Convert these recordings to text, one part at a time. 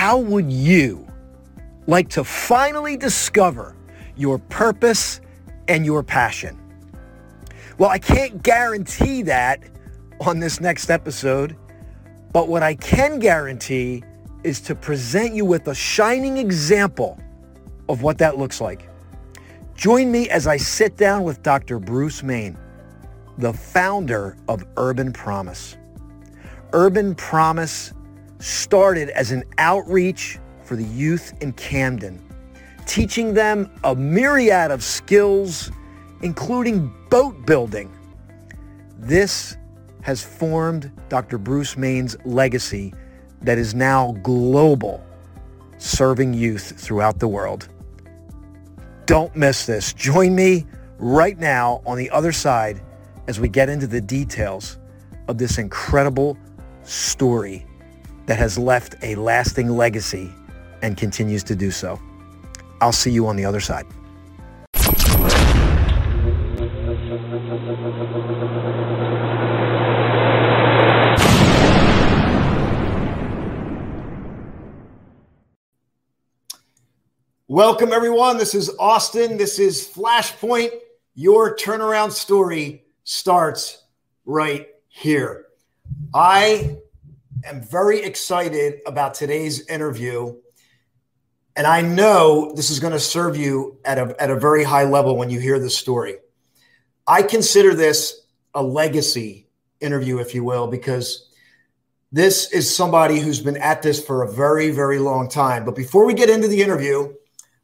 how would you like to finally discover your purpose and your passion? Well, I can't guarantee that on this next episode, but what I can guarantee is to present you with a shining example of what that looks like. Join me as I sit down with Dr. Bruce Main, the founder of Urban Promise. Urban Promise started as an outreach for the youth in Camden, teaching them a myriad of skills, including boat building. This has formed Dr. Bruce Main's legacy that is now global, serving youth throughout the world. Don't miss this. Join me right now on the other side as we get into the details of this incredible story that has left a lasting legacy and continues to do so. I'll see you on the other side. Welcome, everyone. This is Austin. This is Flashpoint. Your turnaround story starts right here. I am very excited about today's interview. And I know this is going to serve you at a, at a very high level when you hear this story. I consider this a legacy interview, if you will, because this is somebody who's been at this for a very, very long time. But before we get into the interview,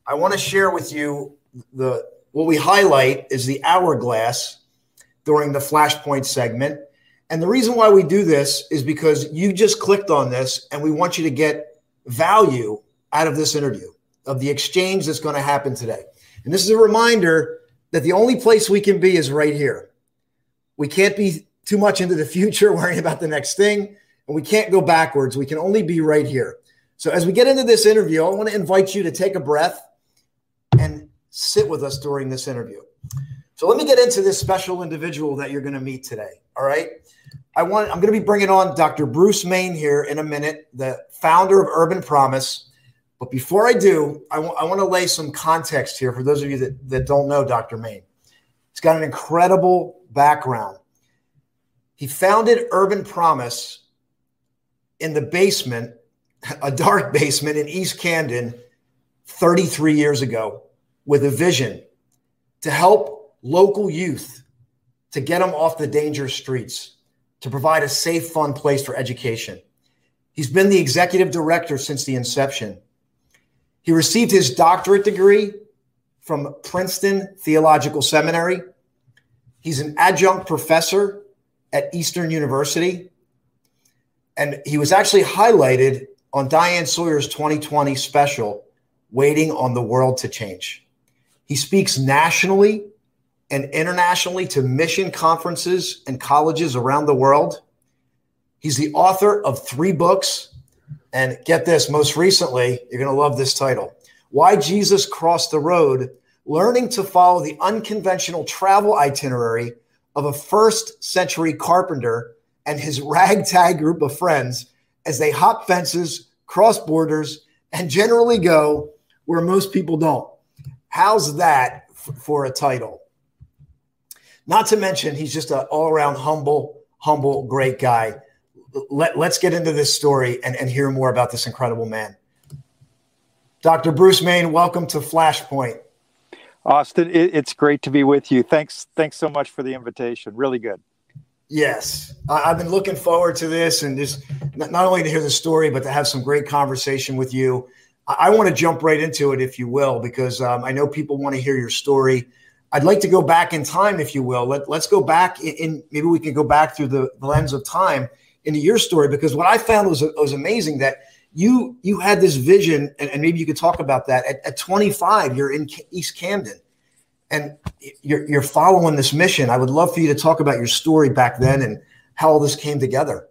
I want to share with you the what we highlight is the hourglass during the flashpoint segment. And the reason why we do this is because you just clicked on this and we want you to get value out of this interview, of the exchange that's going to happen today. And this is a reminder that the only place we can be is right here. We can't be too much into the future worrying about the next thing, and we can't go backwards. We can only be right here. So, as we get into this interview, I want to invite you to take a breath and sit with us during this interview. So let me get into this special individual that you're going to meet today. All right. I want I'm going to be bringing on Dr. Bruce Main here in a minute, the founder of Urban Promise. But before I do, I, w- I want to lay some context here for those of you that, that don't know Dr. Main. He's got an incredible background. He founded Urban Promise in the basement, a dark basement in East Camden 33 years ago with a vision to help local youth to get them off the dangerous streets, to provide a safe, fun place for education. He's been the executive director since the inception. He received his doctorate degree from Princeton Theological Seminary. He's an adjunct professor at Eastern University. And he was actually highlighted on Diane Sawyer's 2020 special, Waiting on the World to Change. He speaks nationally and internationally to mission conferences and colleges around the world. He's the author of three books. And get this, most recently, you're going to love this title Why Jesus Crossed the Road Learning to Follow the Unconventional Travel Itinerary of a First Century Carpenter and His Ragtag Group of Friends as they hop fences, cross borders, and generally go where most people don't. How's that f- for a title? Not to mention, he's just an all around humble, humble, great guy. Let, let's get into this story and, and hear more about this incredible man. Dr. Bruce Main, welcome to Flashpoint. Austin, it, it's great to be with you. Thanks, thanks so much for the invitation. Really good. Yes, I, have been looking forward to this and just not, not only to hear the story, but to have some great conversation with you. I want to jump right into it, if you will, because um, I know people want to hear your story. I'd like to go back in time, if you will. Let, let's go back in, in maybe we can go back through the, the, lens of time into your story, because what I found was, was amazing that you you had this vision, and, and maybe you could talk about that. At, at 25, you're in East Camden, and you're, you're following this mission. I would love for you to talk about your story back then and how all this came together.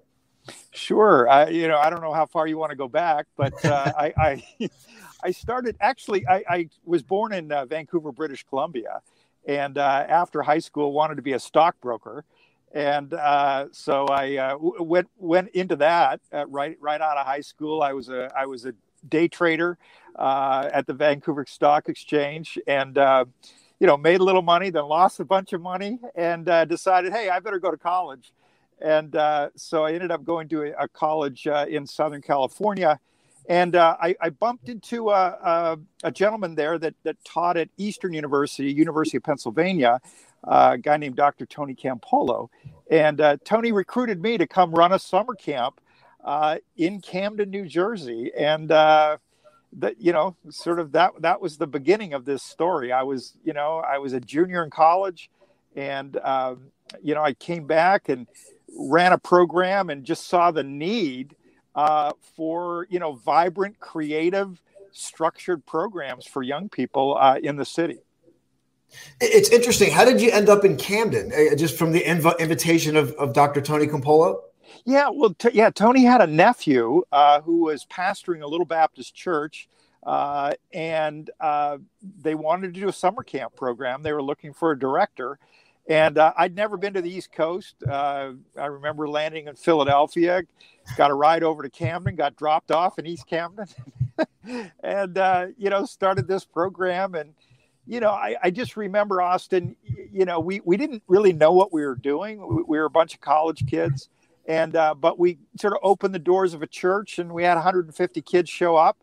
Sure. I, you know, I don't know how far you want to go back, but uh, I, I, I, started actually. I, I was born in uh, Vancouver, British Columbia, and uh, after high school, wanted to be a stockbroker, and uh, so I uh, went went into that uh, right right out of high school. I was a I was a day trader uh, at the Vancouver Stock Exchange, and uh, you know, made a little money, then lost a bunch of money, and decided, hey, I better go to college. And so I ended up going to a, a college in Southern California. And uh, I, I, bumped into a, a, a, gentleman there that, that taught at Eastern University, University of Pennsylvania, uh, a guy named Dr. Tony Campolo. And uh, Tony recruited me to come run a summer camp in Camden, New Jersey. And that you know sort of that that was the beginning of this story i was you know i was a junior in college and um, you know i came back and ran a program and just saw the need uh, for you know vibrant creative structured programs for young people uh, in the city. It's interesting. How did you end up in camden? Uh, just from the inv- invitation of, of dr tony campolo? Yeah, well, t- yeah, Tony had a nephew uh, who was pastoring a little Baptist church, uh, and uh, they wanted to do a summer camp program. They were looking for a director, and uh, I'd never been to the East Coast. Uh, I remember landing in Philadelphia, got a ride over to Camden, got dropped off in East Camden, and uh, you know started this program and you know, I, I, just remember Austin, you know, we, we didn't really know what we were doing. We, we were a bunch of college kids and uh, but we sort of opened the doors of a church and we had 150 kids show up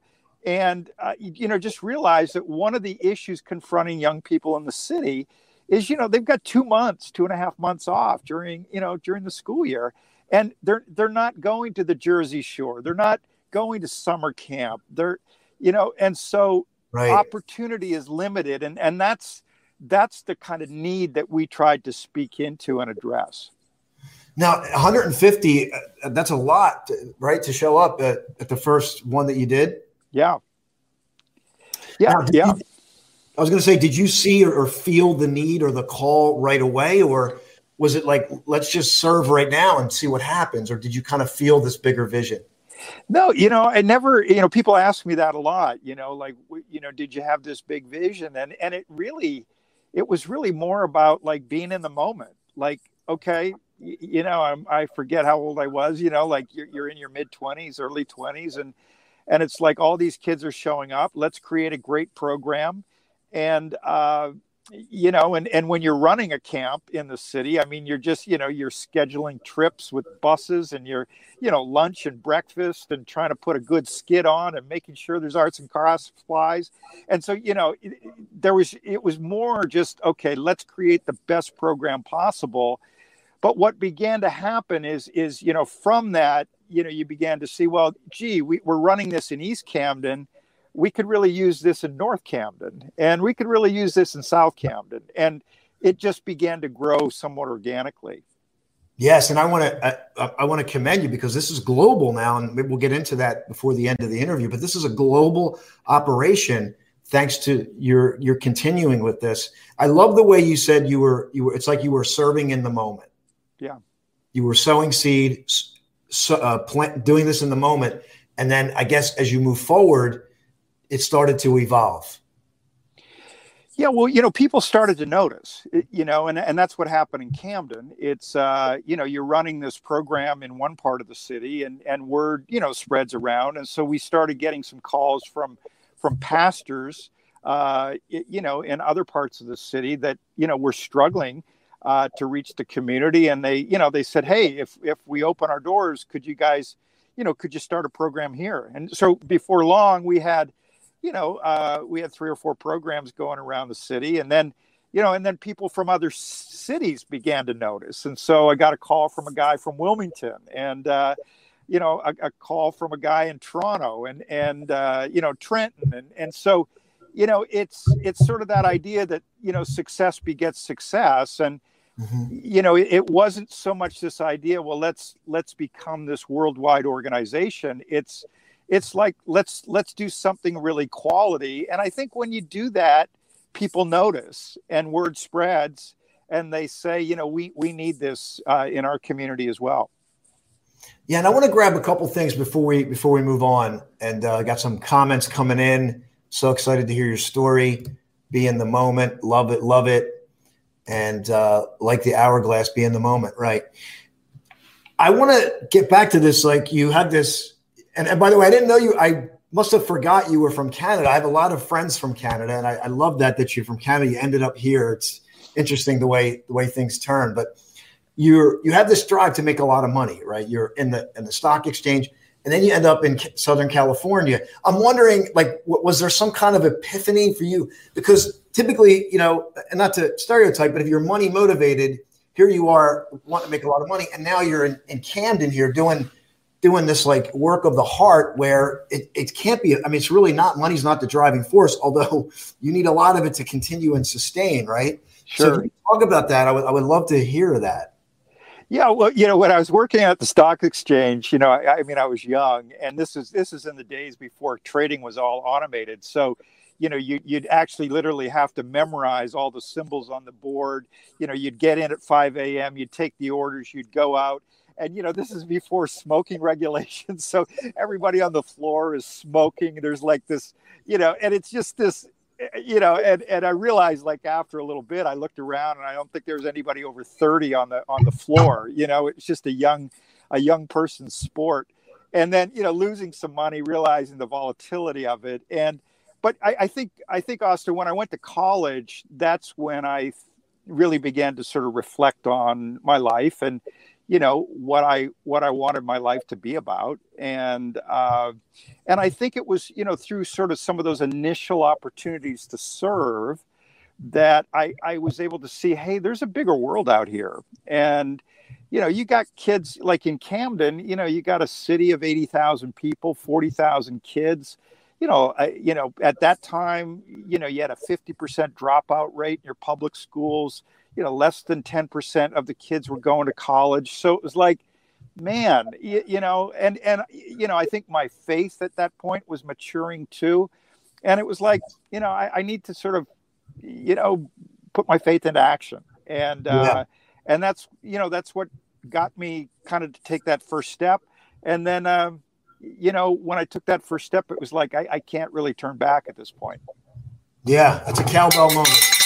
and uh, you know just realized that one of the issues confronting young people in the city is you know they've got two months two and a half months off during you know during the school year and they're they're not going to the jersey shore they're not going to summer camp they're you know and so right. opportunity is limited and and that's that's the kind of need that we tried to speak into and address now, 150, uh, that's a lot, right, to show up at, at the first one that you did? Yeah. Yeah. Now, yeah. You, I was going to say, did you see or, or feel the need or the call right away? Or was it like, let's just serve right now and see what happens? Or did you kind of feel this bigger vision? No, you know, I never, you know, people ask me that a lot, you know, like, you know, did you have this big vision? And, and it really, it was really more about like being in the moment. Like, okay, you know, I'm, I forget how old I was, you know, like you're, you're in your mid 20s, early 20s. And, and it's like all these kids are showing up. Let's create a great program. And, uh, you know, and, and when you're running a camp in the city, I mean, you're just, you know, you're scheduling trips with buses and you're, you know, lunch and breakfast and trying to put a good skid on and making sure there's arts and crafts supplies. And so, you know, it, there was, it was more just, okay, let's create the best program possible but what began to happen is, is you know, from that, you know, you began to see, well, gee, we, we're running this in East Camden. We could really use this in North Camden, and we could really use this in South Camden, and it just began to grow somewhat organically. Yes, and I want to I, I, want to commend you because this is global now, and we'll get into that before the end of the interview. But this is a global operation, thanks to your your continuing with this. I love the way you said you were you were. It's like you were serving in the moment. Yeah. You were sowing seed, so, uh, plant, doing this in the moment. And then I guess as you move forward, it started to evolve. Yeah, well, you know, people started to notice, you know, and, and that's what happened in Camden. It's, uh, you know, you're running this program in one part of the city and, and word, you know, spreads around. And so we started getting some calls from, from pastors, uh, you know, in other parts of the city that, you know, were struggling uh, to reach the community. And they, you know, they said, hey, if if we open our doors, could you guys, you know, could you start a program here? And so before long, we had, you know, uh, we had three or four programs going around the city, and then, you know, and then people from other cities began to notice. And so I got a call from a guy from Wilmington, and. Uh, you know, a, a, call from a guy in Toronto and and uh, you know Trenton, and and so you know it's it's sort of that idea that you know success begets success and Mm-hmm. You know, it, it, wasn't so much this idea. Well, let's let's become this worldwide organization. It's it's like let's let's do something really quality. And I think when you do that, people notice and word spreads, and they say, you know, we we need this uh, in our community as well. Yeah, and I want to grab a couple things before we before we move on. And uh, got some comments coming in. So excited to hear your story. Be in the moment. Love it. Love it and uh, like the hourglass, be in the moment, right? I want to get back to this. Like you had this, and, and by the way, I didn't know you. I must have forgot you were from Canada. I have a lot of friends from Canada, and I, I love that that you're from Canada. You ended up here. It's interesting the way the way things turn, but you're you have this drive to make a lot of money, right? You're in the in the stock exchange, and then you end up in Southern California. I'm wondering, like, was there some kind of epiphany for you? Because typically, you know, and not to stereotype, but if you're money motivated, here you are want to make a lot of money, and now you're in, in Camden here doing doing this like work of the heart where it, it can't be i mean it's really not money's not the driving force although you need a lot of it to continue and sustain right sure so talk about that I would, I would love to hear that yeah, well, you know, when I was working at the stock exchange, you know, I, I, mean, I was young, and this is this is in the days before trading was all automated. So, you know, you, you'd actually literally have to memorize all the symbols on the board. You know, you'd get in at 5 a.m., you'd take the orders, you'd go out, and you know, this is before smoking regulations. So everybody on the floor is smoking. There's like this, you know, and it's just this eh, you know, and and I realized like after a little bit, I looked around and I don't think there was anybody over 30 on the on the floor. You know, it's just a young a young person's sport. And then, you know, losing some money, realizing the volatility of it. And but I, I think I think Austin, when I went to college, that's when I really began to sort of reflect on my life and you know what I what I wanted my life to be about, and uh, and I think it was you know through sort of some of those initial opportunities to serve that I I was able to see, hey, there's a bigger world out here, and you know you got kids like in Camden, you know you got a city of eighty thousand people, forty thousand kids. You know, you know, at that time, you know, you had a fifty percent dropout rate in your public schools you know less than 10% of the kids were going to college. So it was like man you, you, know and and you know i think my faith at that point was maturing too. And it was like you know i, I need to sort of you know put my faith into action. And uh yeah. and that's you know that's what got me kind of to take that first step. And then um you know when i took that first step it was like i, I can't really turn back at this point. Yeah that's a cowbell moment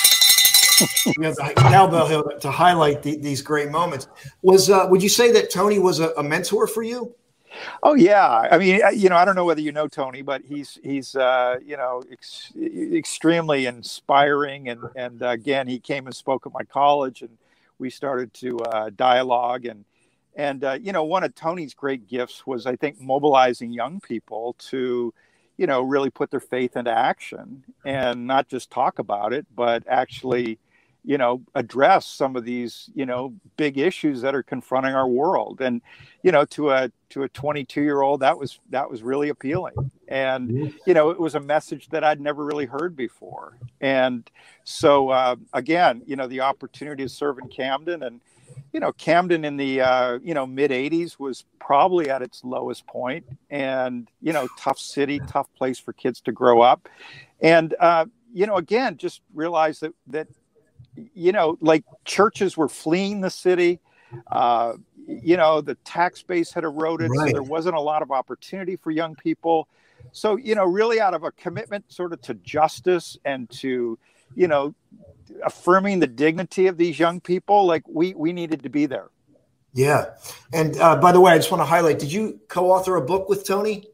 we have the cowbell to highlight the, these great moments. Was uh, would you say that Tony was a, a, mentor for you? Oh yeah, I mean, you know, I don't know whether you know Tony, but he's he's uh, you know ex- extremely inspiring, and and uh, again, he came and spoke at my college, and we started to uh, dialogue and. And uh, you know, one of Tony's great gifts was, I think, mobilizing young people to, you know, really put their faith into action and not just talk about it, but actually, you know address some of these you know big issues that are confronting our world. And you know to a to a 22 year old that was that was really appealing. And you know it was a message that i'd never really heard before. And so uh, again you know the opportunity to serve in camden and you know camden in the uh, you know mid 80s was probably at its lowest point. And you know tough city tough place for kids to grow up. And uh, you know again just realize that that you know, like churches were fleeing the city. Uh, you know, the tax base had eroded, right. so there wasn't a lot of opportunity for young people. So, you know, really out of a commitment sort of to justice and to, you know, affirming the dignity of these young people, like we we needed to be there. Yeah. And uh, by the way, I just want to highlight, did you co-author a book with Tony?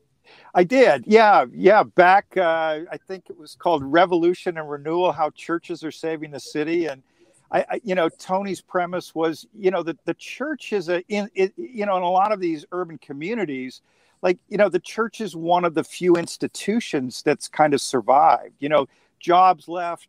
I did. Yeah. Yeah. Back, uh, I think it was called Revolution and Renewal How Churches Are Saving the City. And I, I you know, Tony's premise was, you know, that the church is a, in, it, you know, in a lot of these urban communities, like, you know, the church is one of the few institutions that's kind of survived. You know, jobs left,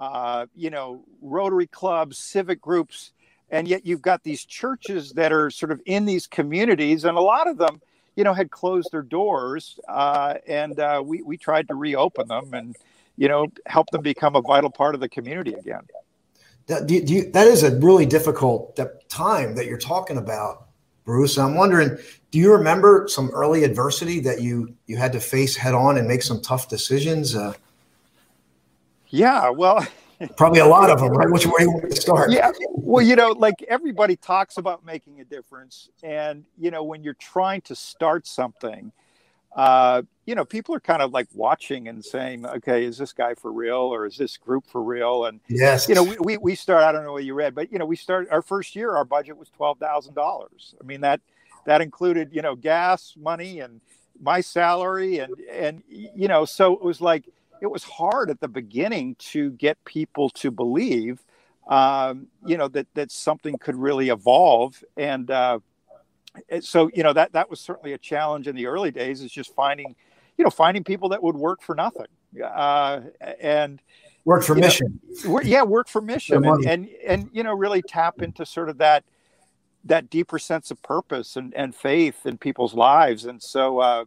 uh, you know, Rotary clubs, civic groups. And yet you've got these churches that are sort of in these communities, and a lot of them, you know, had closed their doors, uh, and uh, we we tried to reopen them and you know help them become a vital part of the community again. That, do you, that is a really difficult time that you're talking about, Bruce. I'm wondering, do you remember some early adversity that you you had to face head on and make some tough decisions? Uh, yeah, well, Probably a lot of them, right? Which way you want to start? Yeah. Well, you know, like everybody talks about making a difference. And, you know, when you're trying to start something, uh, you know, people are kind of like watching and saying, okay, is this guy for real or is this group for real? And, yes, you know, we, we, we start, I don't know what you read, but, you know, we start our first year, our budget was $12,000. I mean, that, that included, you know, gas money and, my salary and and you know so it was like it was hard at the beginning to get people to believe um, you know that that something could really evolve. And uh, so you know that that was certainly a challenge in the early days is just finding you know finding people that would work for nothing. Uh, and work for mission. know, yeah work for mission. And, and and you know really tap into sort of that that deeper sense of purpose and, and faith in people's lives. And so uh,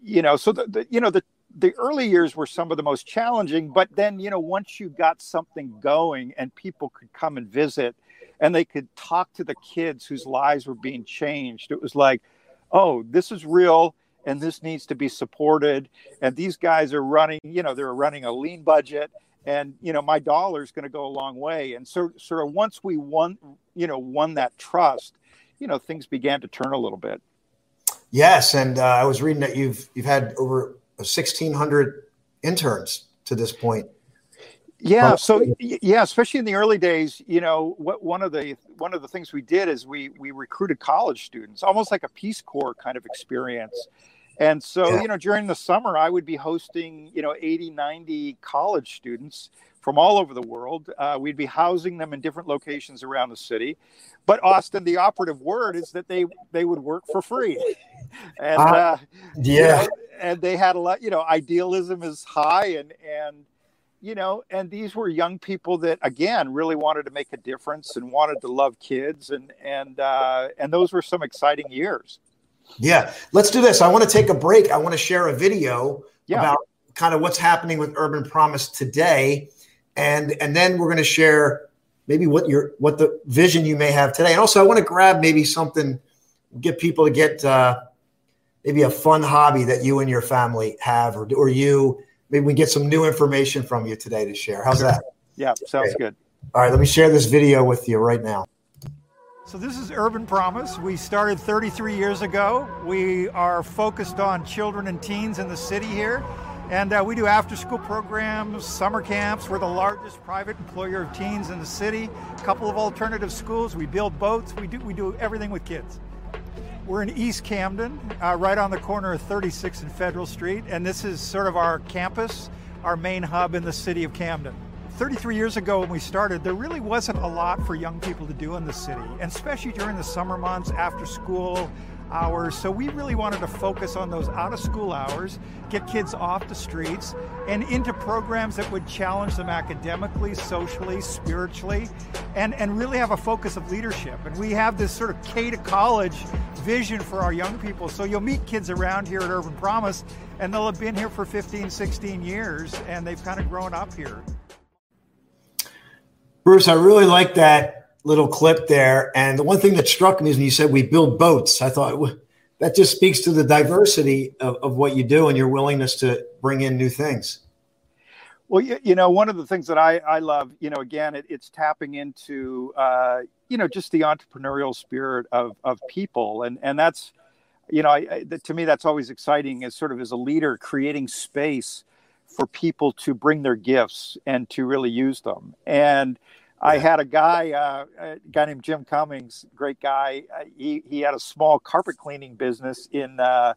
you know so the, the you know the the early years were some of the most challenging but then you know once you got something going and people could come and visit and they could talk to the kids whose lives were being changed it was like oh this is real and this needs to be supported. And these guys are running you know they're running a lean budget and you know my dollar is going to go a long way. And so sort of once we won you know won that trust you know things began to turn a little bit. Yes and uh, i was reading that you've you've had over 1600 interns to this point. Yeah so yeah especially in the early days you know what one of the one of the things we did is we we recruited college students almost like a peace corps kind of experience. And so yeah. you know during the summer i would be hosting you know 80 90 college students from all over the world. Uh, we'd be housing them in different locations around the city. But austin the operative word is that they they would work for free. And uh, uh, yeah. you know, and they had a lot you know idealism is high and and you know and these were young people that again really wanted to make a difference and wanted to love kids and and uh, and those were some exciting years. Yeah let's do this. I want to take a break. I want to share a video yeah. about kind of what's happening with urban promise today. And and then we're going to share maybe what your what the vision you may have today. And also i want to grab maybe something get people to get uh, maybe a fun hobby that you and your family have, or, or you, maybe we get some new information from you today to share. How's that? Yeah, sounds okay. good. All right, let me share this video with you right now. So, this is Urban Promise. We started 33 years ago. We are focused on children and teens in the city here. And uh, we do after school programs, summer camps. We're the largest private employer of teens in the city. A couple of alternative schools. We build boats. We do, we do everything with kids. We're in East Camden, uh, right on the corner of 36 and Federal Street, and this is sort of our campus, our main hub in the city of Camden. 33 years ago when we started, there really wasn't a lot for young people to do in the city, and especially during the summer months after school, hours. So we really wanted to focus on those out of school hours, get kids off the streets and into programs that would challenge them academically, socially, spiritually, and, and really have a focus of leadership. And we have this sort of K to college vision for our young people. So you'll meet kids around here at Urban Promise and they'll have been here for 15, 16 years and they've kind of grown up here. Bruce, I really like that little clip there. And the one thing that struck me is when you said we build boats, I thought that just speaks to the diversity of, of what you do and your willingness to bring in new things. Well, you, you know, one of the things that I, I love, you know, again, it, it's tapping into, uh, you know, just the entrepreneurial spirit of, of people. And, and that's, you know, I, I, to me, that's always exciting as sort of as a leader, creating space for people to bring their gifts and to really use them. And, I had a guy, uh, a guy named Jim Cummings, great guy. Uh, he he had a small carpet cleaning business in uh,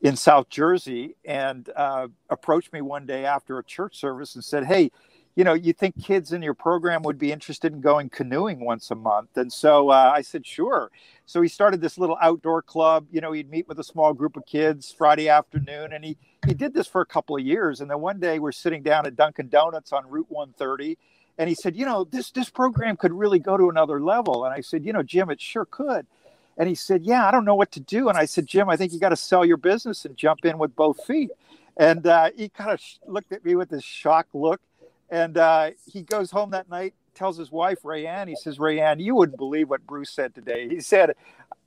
in South Jersey, and uh, approached me one day after a church service and said, "Hey, you know, you think kids in your program would be interested in going canoeing once a month?" And so uh, I said, "Sure." So he started this little outdoor club. You know, he'd meet with a small group of kids Friday afternoon, and he he did this for a couple of years. And then one day we're sitting down at Dunkin' Donuts on Route 130 and he said, you know, this this program could really go to another level. And I said, you know, Jim, it sure could. And he said, yeah, I don't know what to do. And I said, Jim, I think you got to sell your business and jump in with both feet. And uh, he kind of looked at me with this shocked look. And uh, he goes home that night, tells his wife, Rayanne, he says, Rayanne, you wouldn't believe what Bruce said today. He said,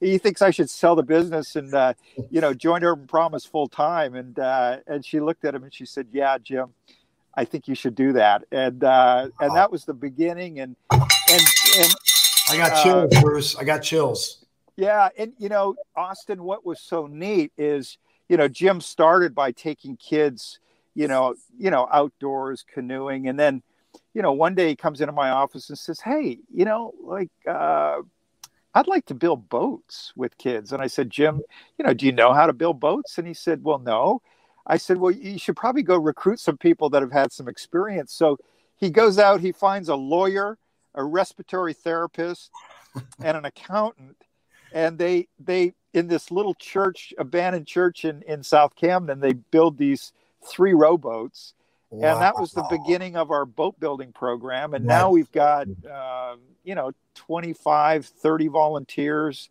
he thinks I should sell the business and, uh, you know, join Urban Promise full time. And, uh, and she looked at him and she said, yeah, Jim, I think you should do that. And uh, and that was the beginning. And and and I got uh, chills, uh, Bruce. I got chills. Yeah, and you know, Austin, what was so neat is you know Jim started by taking kids, you know, you know, outdoors canoeing, and then you know one day he comes into my office and says, "Hey, you know, like." Uh, I'd like to build boats with kids. And I said, Jim, you know, do you know how to build boats? And he said, Well, no. I said, Well, you should probably go recruit some people that have had some experience. So he goes out, he finds a lawyer, a respiratory therapist, and an accountant. And they they in this little church, abandoned church in, in South Camden, they build these three rowboats. Wow. And that was the beginning of our boat building program. And now we've got, uh, you know, 25, 30 volunteers.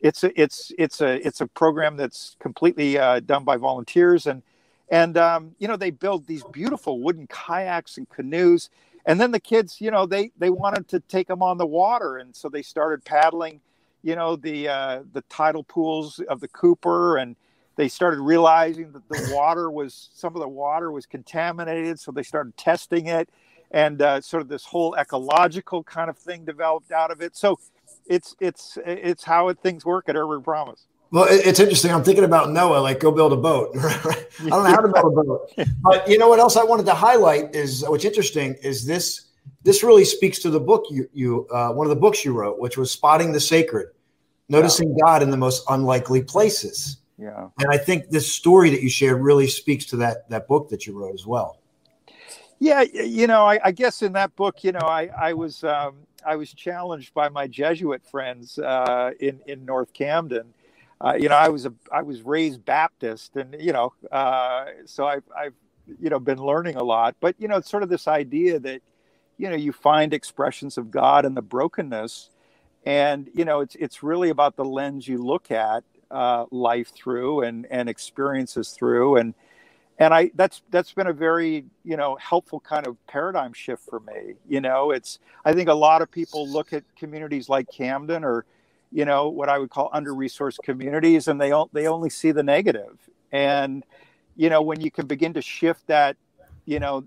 It's a, it's, it's a, it's a program that's completely uh, done by volunteers. And, and, um, you know, they build these beautiful wooden kayaks and canoes. And then the kids, you know, they, they wanted to take them on the water. And so they started paddling you know the uh, the tidal pools of the Cooper, and they started realizing that the water was some of the water was contaminated, so they started testing it, and uh, sort of this whole ecological kind of thing developed out of it. So it's it's it's how it, things work at Urban Promise. Well, it's interesting. I'm thinking about Noah, like go build a boat. I don't know how to build a boat, but you know what else I wanted to highlight is what's interesting is this this really speaks to the book you you uh, one of the books you wrote, which was spotting the sacred, noticing. God in the most unlikely places. Yeah, and I think this story that you shared really speaks to that that book that you wrote as well. Yeah, you know, I, I guess in that book, you know, I I was um, I was challenged by my Jesuit friends uh, in in North Camden. Uh, you know, I was a I was raised Baptist, and you know, uh, so I've I've you know been learning a lot. But you know, it's sort of this idea that you know you find expressions of god in the brokenness and you know it's it's really about the lens you look at uh, life through and and experiences through and and i that's that's been a very you know helpful kind of paradigm shift for me you know? It's i think a lot of people look at communities like camden or you know what i would call under resourced communities and they all they only see the negative. And you know when you can begin to shift that you know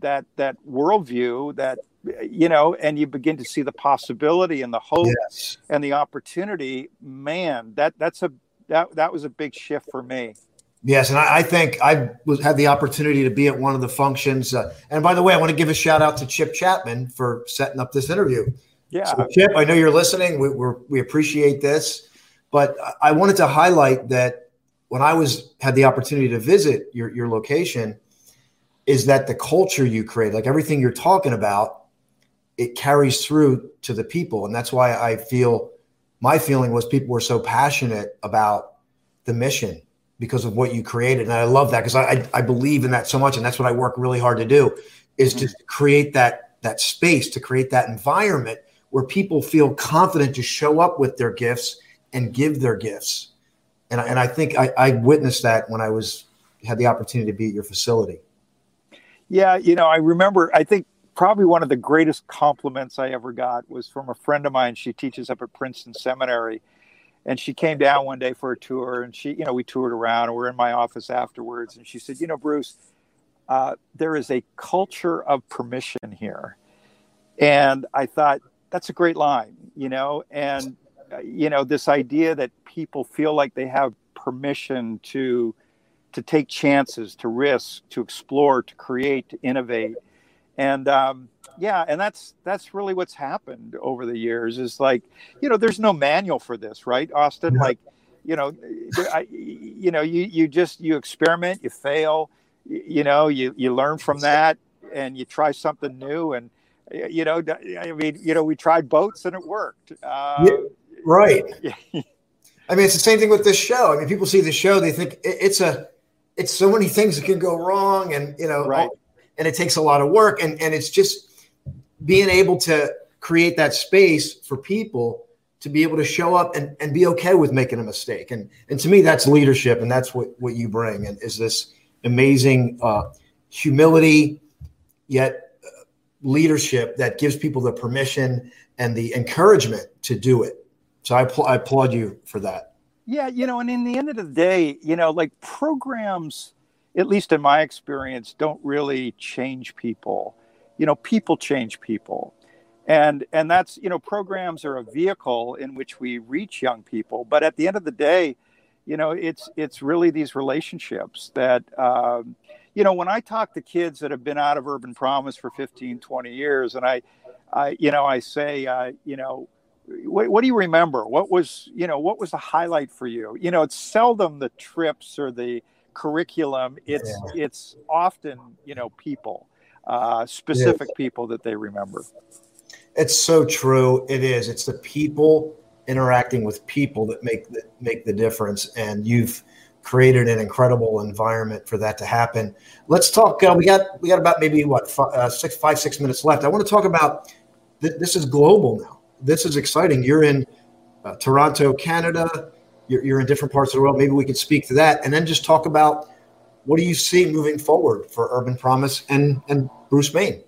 that that worldview that you know and you begin to see the possibility and the hope yes. and the opportunity man that that's a that that was a big shift for me yes and i, I think i was had the opportunity to be at one of the functions uh, and by the way i want to give a shout out to chip chapman for setting up this interview yeah so chip i know you're listening we we we appreciate this but i wanted to highlight that when i was had the opportunity to visit your your location is that the culture you create, like everything you're talking about, it carries through to the people. And that's why I feel my feeling was people were so passionate about the mission because of what you created. And I love that because I, I believe in that so much. And that's what I work really hard to do is mm-hmm. to create that, that space, to create that environment where people feel confident to show up with their gifts and give their gifts. And, and I think I, I witnessed that when I was had the opportunity to be at your facility. Yeah, you know, I remember, I think probably one of the greatest compliments I ever got was from a friend of mine. She teaches up at Princeton Seminary. And she came down one day for a tour and she, you know, we toured around and we're in my office afterwards. And she said, You know, Bruce, uh, there is a culture of permission here. And I thought, that's a great line, you know, and, uh, you know, this idea that people feel like they have permission to to take chances, to risk, to explore, to create, to innovate, and um, yeah, and that's that's really what's happened over the years. Is like you know, there's no manual for this, right, Austin? Like you know, I, you know, you you just you experiment, you fail, you, know, you you learn from that, and you try something new, and you know, I mean, you know, we tried boats and it worked. Uh, yeah, right. I mean, it's the same thing with this show. I mean, people see the show, they think it's a it's so many things that can go wrong and you know right. And it takes a lot of work. And and it's just being able to create that space for people to be able to show up and, and be okay with making a mistake. And and to me that's leadership and that's what what you bring and is this amazing uh, humility yet uh, leadership that gives people the permission and the encouragement to do it. So I, I applaud you for that. Yeah, you know, and in the end of the day, you know, like programs, at least in my experience, don't really change people. You know, people change people. And and that's, you know, programs are a vehicle in which we reach young people, but at the end of the day, you know, it's it's really these relationships that um, you know, when I talk to kids that have been out of Urban Promise for 15, 20 years and I I you know, I say uh, you know, what, what, do you remember? What was you know what was the highlight for you? You know, it's seldom the trips or the curriculum. It's yeah. it's often you know people, uh, specific people that they remember. It's so true. It is. It's the people interacting with people that make the, make the difference, and you've created an incredible environment for that to happen. Let's talk. Uh, we got we got about maybe what five, uh, six five six minutes left. I want to talk about th- this is global now. This is exciting. You're in uh, Toronto, Canada. You're, you're in different parts of the world. Maybe we could speak to that, and then just talk about what do you see moving forward for Urban Promise and and Bruce Main.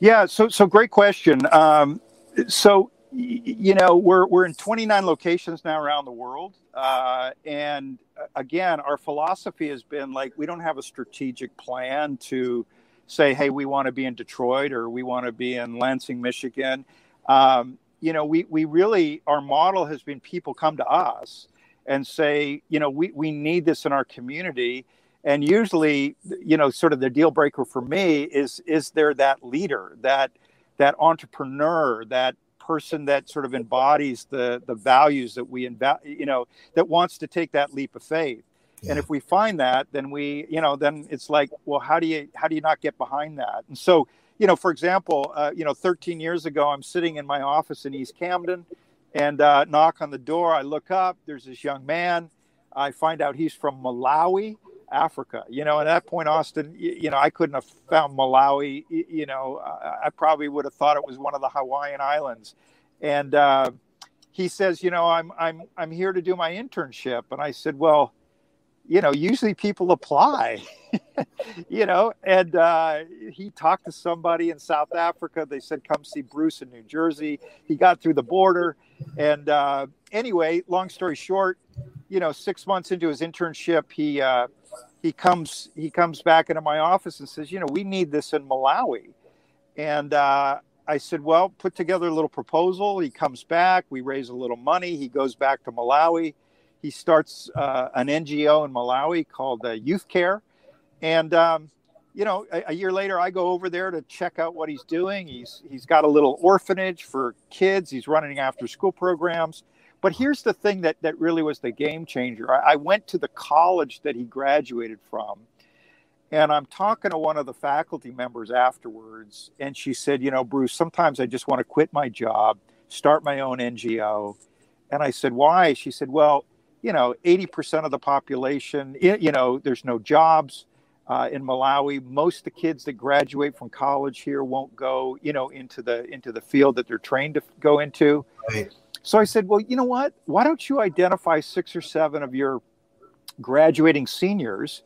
Yeah. So so great question. Um, so you know we're we're in 29 locations now around the world uh, and uh, again our philosophy has been like we don't have a strategic plan to say hey we want to be in detroit or we want to be in lansing michigan um, you know we we really our model has been people come to us and say you know we, we need this in our community. And usually you know sort of the deal breaker for me is is there that leader that that entrepreneur that person that sort of embodies the the values that we inv- you know that wants to take that leap of faith. Yeah. and if we find that then we you know then it's like well how do you how do you not get behind that? And so you know for example uh, you know 13 years ago i'm sitting in my office in east camden and uh, knock on the door i look up there's this young man i find out he's from malawi Africa. You know, at that point, Austin, you know, I couldn't have found Malawi. You know, I probably would have thought it was one of the Hawaiian Islands. And uh, he says, you know, I'm I'm I'm here to do my internship, and I said, well, you know, usually people apply, you know, and uh, he talked to somebody in South Africa. They said, come see Bruce in New Jersey. He got through the border. And uh, anyway, long story short, you know, six months into his internship, he uh, he comes he comes back into my office and says, you know, we need this in Malawi, and uh, I said, well, put together a little proposal. He comes back, we raise a little money. He goes back to Malawi. He starts uh, an NGO in Malawi called uh, Youth Care, and um, you know, a, a, year later, I go over there to check out what he's doing. He's he's got a little orphanage for kids. He's running after school programs. But here's the thing that, that really was the game changer. I, I went to the college that he graduated from, and I'm talking to one of the faculty members afterwards, and she said, You know, Bruce, sometimes I just want to quit my job, start my own NGO. And I said, Why? She said, Well, you know, 80% of the population, you know, there's no jobs. Uh, in Malawi, most of the kids that graduate from college here won't go, you know, into the into the field that they're trained to go into. Right. So I said, well, you know what? Why don't you identify six or seven of your graduating seniors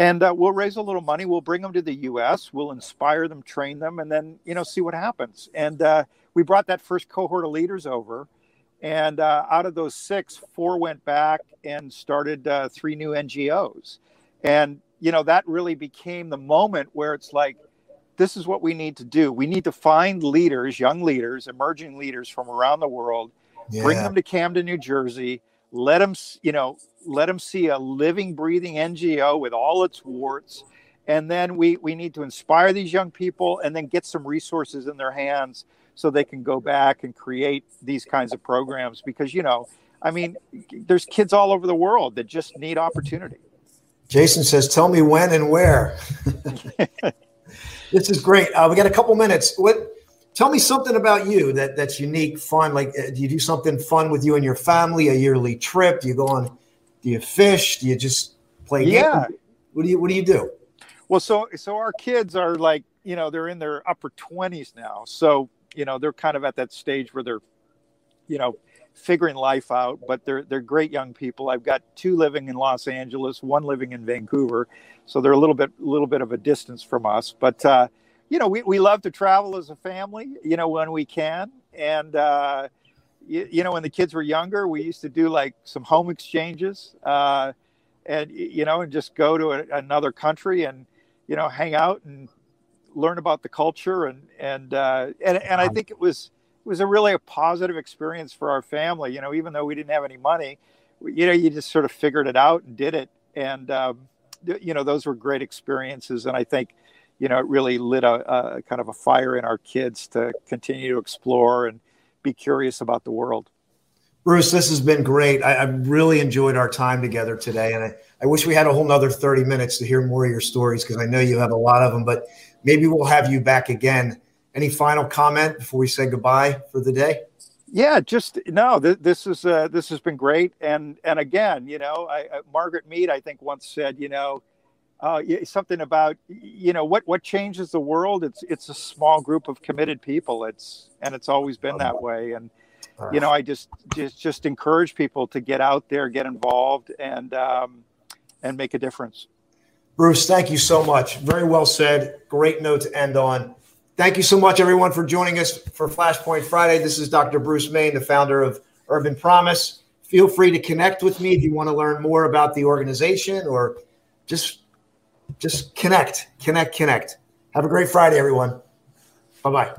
and uh, we'll raise a little money. We'll bring them to the U.S. We'll inspire them, train them, and then, you know, see what happens. And uh, we brought that first cohort of leaders over. And uh, out of those six, four went back and started uh, three new NGOs. And, you know, that really became the moment where it's like, this is what we need to do. We need to find leaders, young leaders, emerging leaders from around the world yeah. bring them to Camden, New Jersey, let them, you know, let them see a living, breathing NGO with all its warts. And then we, we need to inspire these young people and then get some resources in their hands so they can go back and create these kinds of programs because, you know, I mean, there's kids all over the world that just need opportunity. Jason says, tell me when and where. this is great. Uh, we got a couple minutes. What Tell me something about you that that's unique, fun. Like, uh, do you do something fun with you and your family? A yearly trip? Do you go on? Do you fish? Do you just play? Yeah. Games? What do you What do you do? Well, so so our kids are like you know they're in their upper twenties now, so you know they're kind of at that stage where they're you know figuring life out but they're they're great young people. I've got two living in los angeles one living in vancouver. So they're a little bit a little bit of a distance from us. But uh, you know, we, we love to travel as a family, you know, when we can. And, uh, you, you, know, when the kids were younger, we used to do like some home exchanges uh, and, you know, and just go to a, another country and, you know, hang out and learn about the culture. And, and, uh, and, and I think it was, it was a really a positive experience for our family, you know, even though we didn't have any money, you know, you just sort of figured it out and did it. And, um, you know, those were great experiences. And I think, you know, it really lit a, a, kind of a fire in our kids to continue to explore and be curious about the world. Bruce, this has been great. I, I really enjoyed our time together today. And I, I wish we had a whole nother 30 minutes to hear more of your stories because I know you have a lot of them, but maybe we'll have you back again. Any final comment before we say goodbye for the day? Yeah, just no. Th- this is uh, this has been great, and and again, you know, I, uh, Margaret Mead, I think, once said, you know, uh, something about you know what what changes the world. It's it's a small group of committed people. It's and it's always been that way. And you know, I just just just encourage people to get out there, get involved, and um, and make a difference. Bruce, thank you so much. Very well said. Great note to end on. Thank you so much, everyone, for joining us for Flashpoint Friday. This is Dr. Bruce Main, the founder of Urban Promise. Feel free to connect with me if you want to learn more about the organization or just just connect, connect, connect. Have a great Friday, everyone. Bye bye.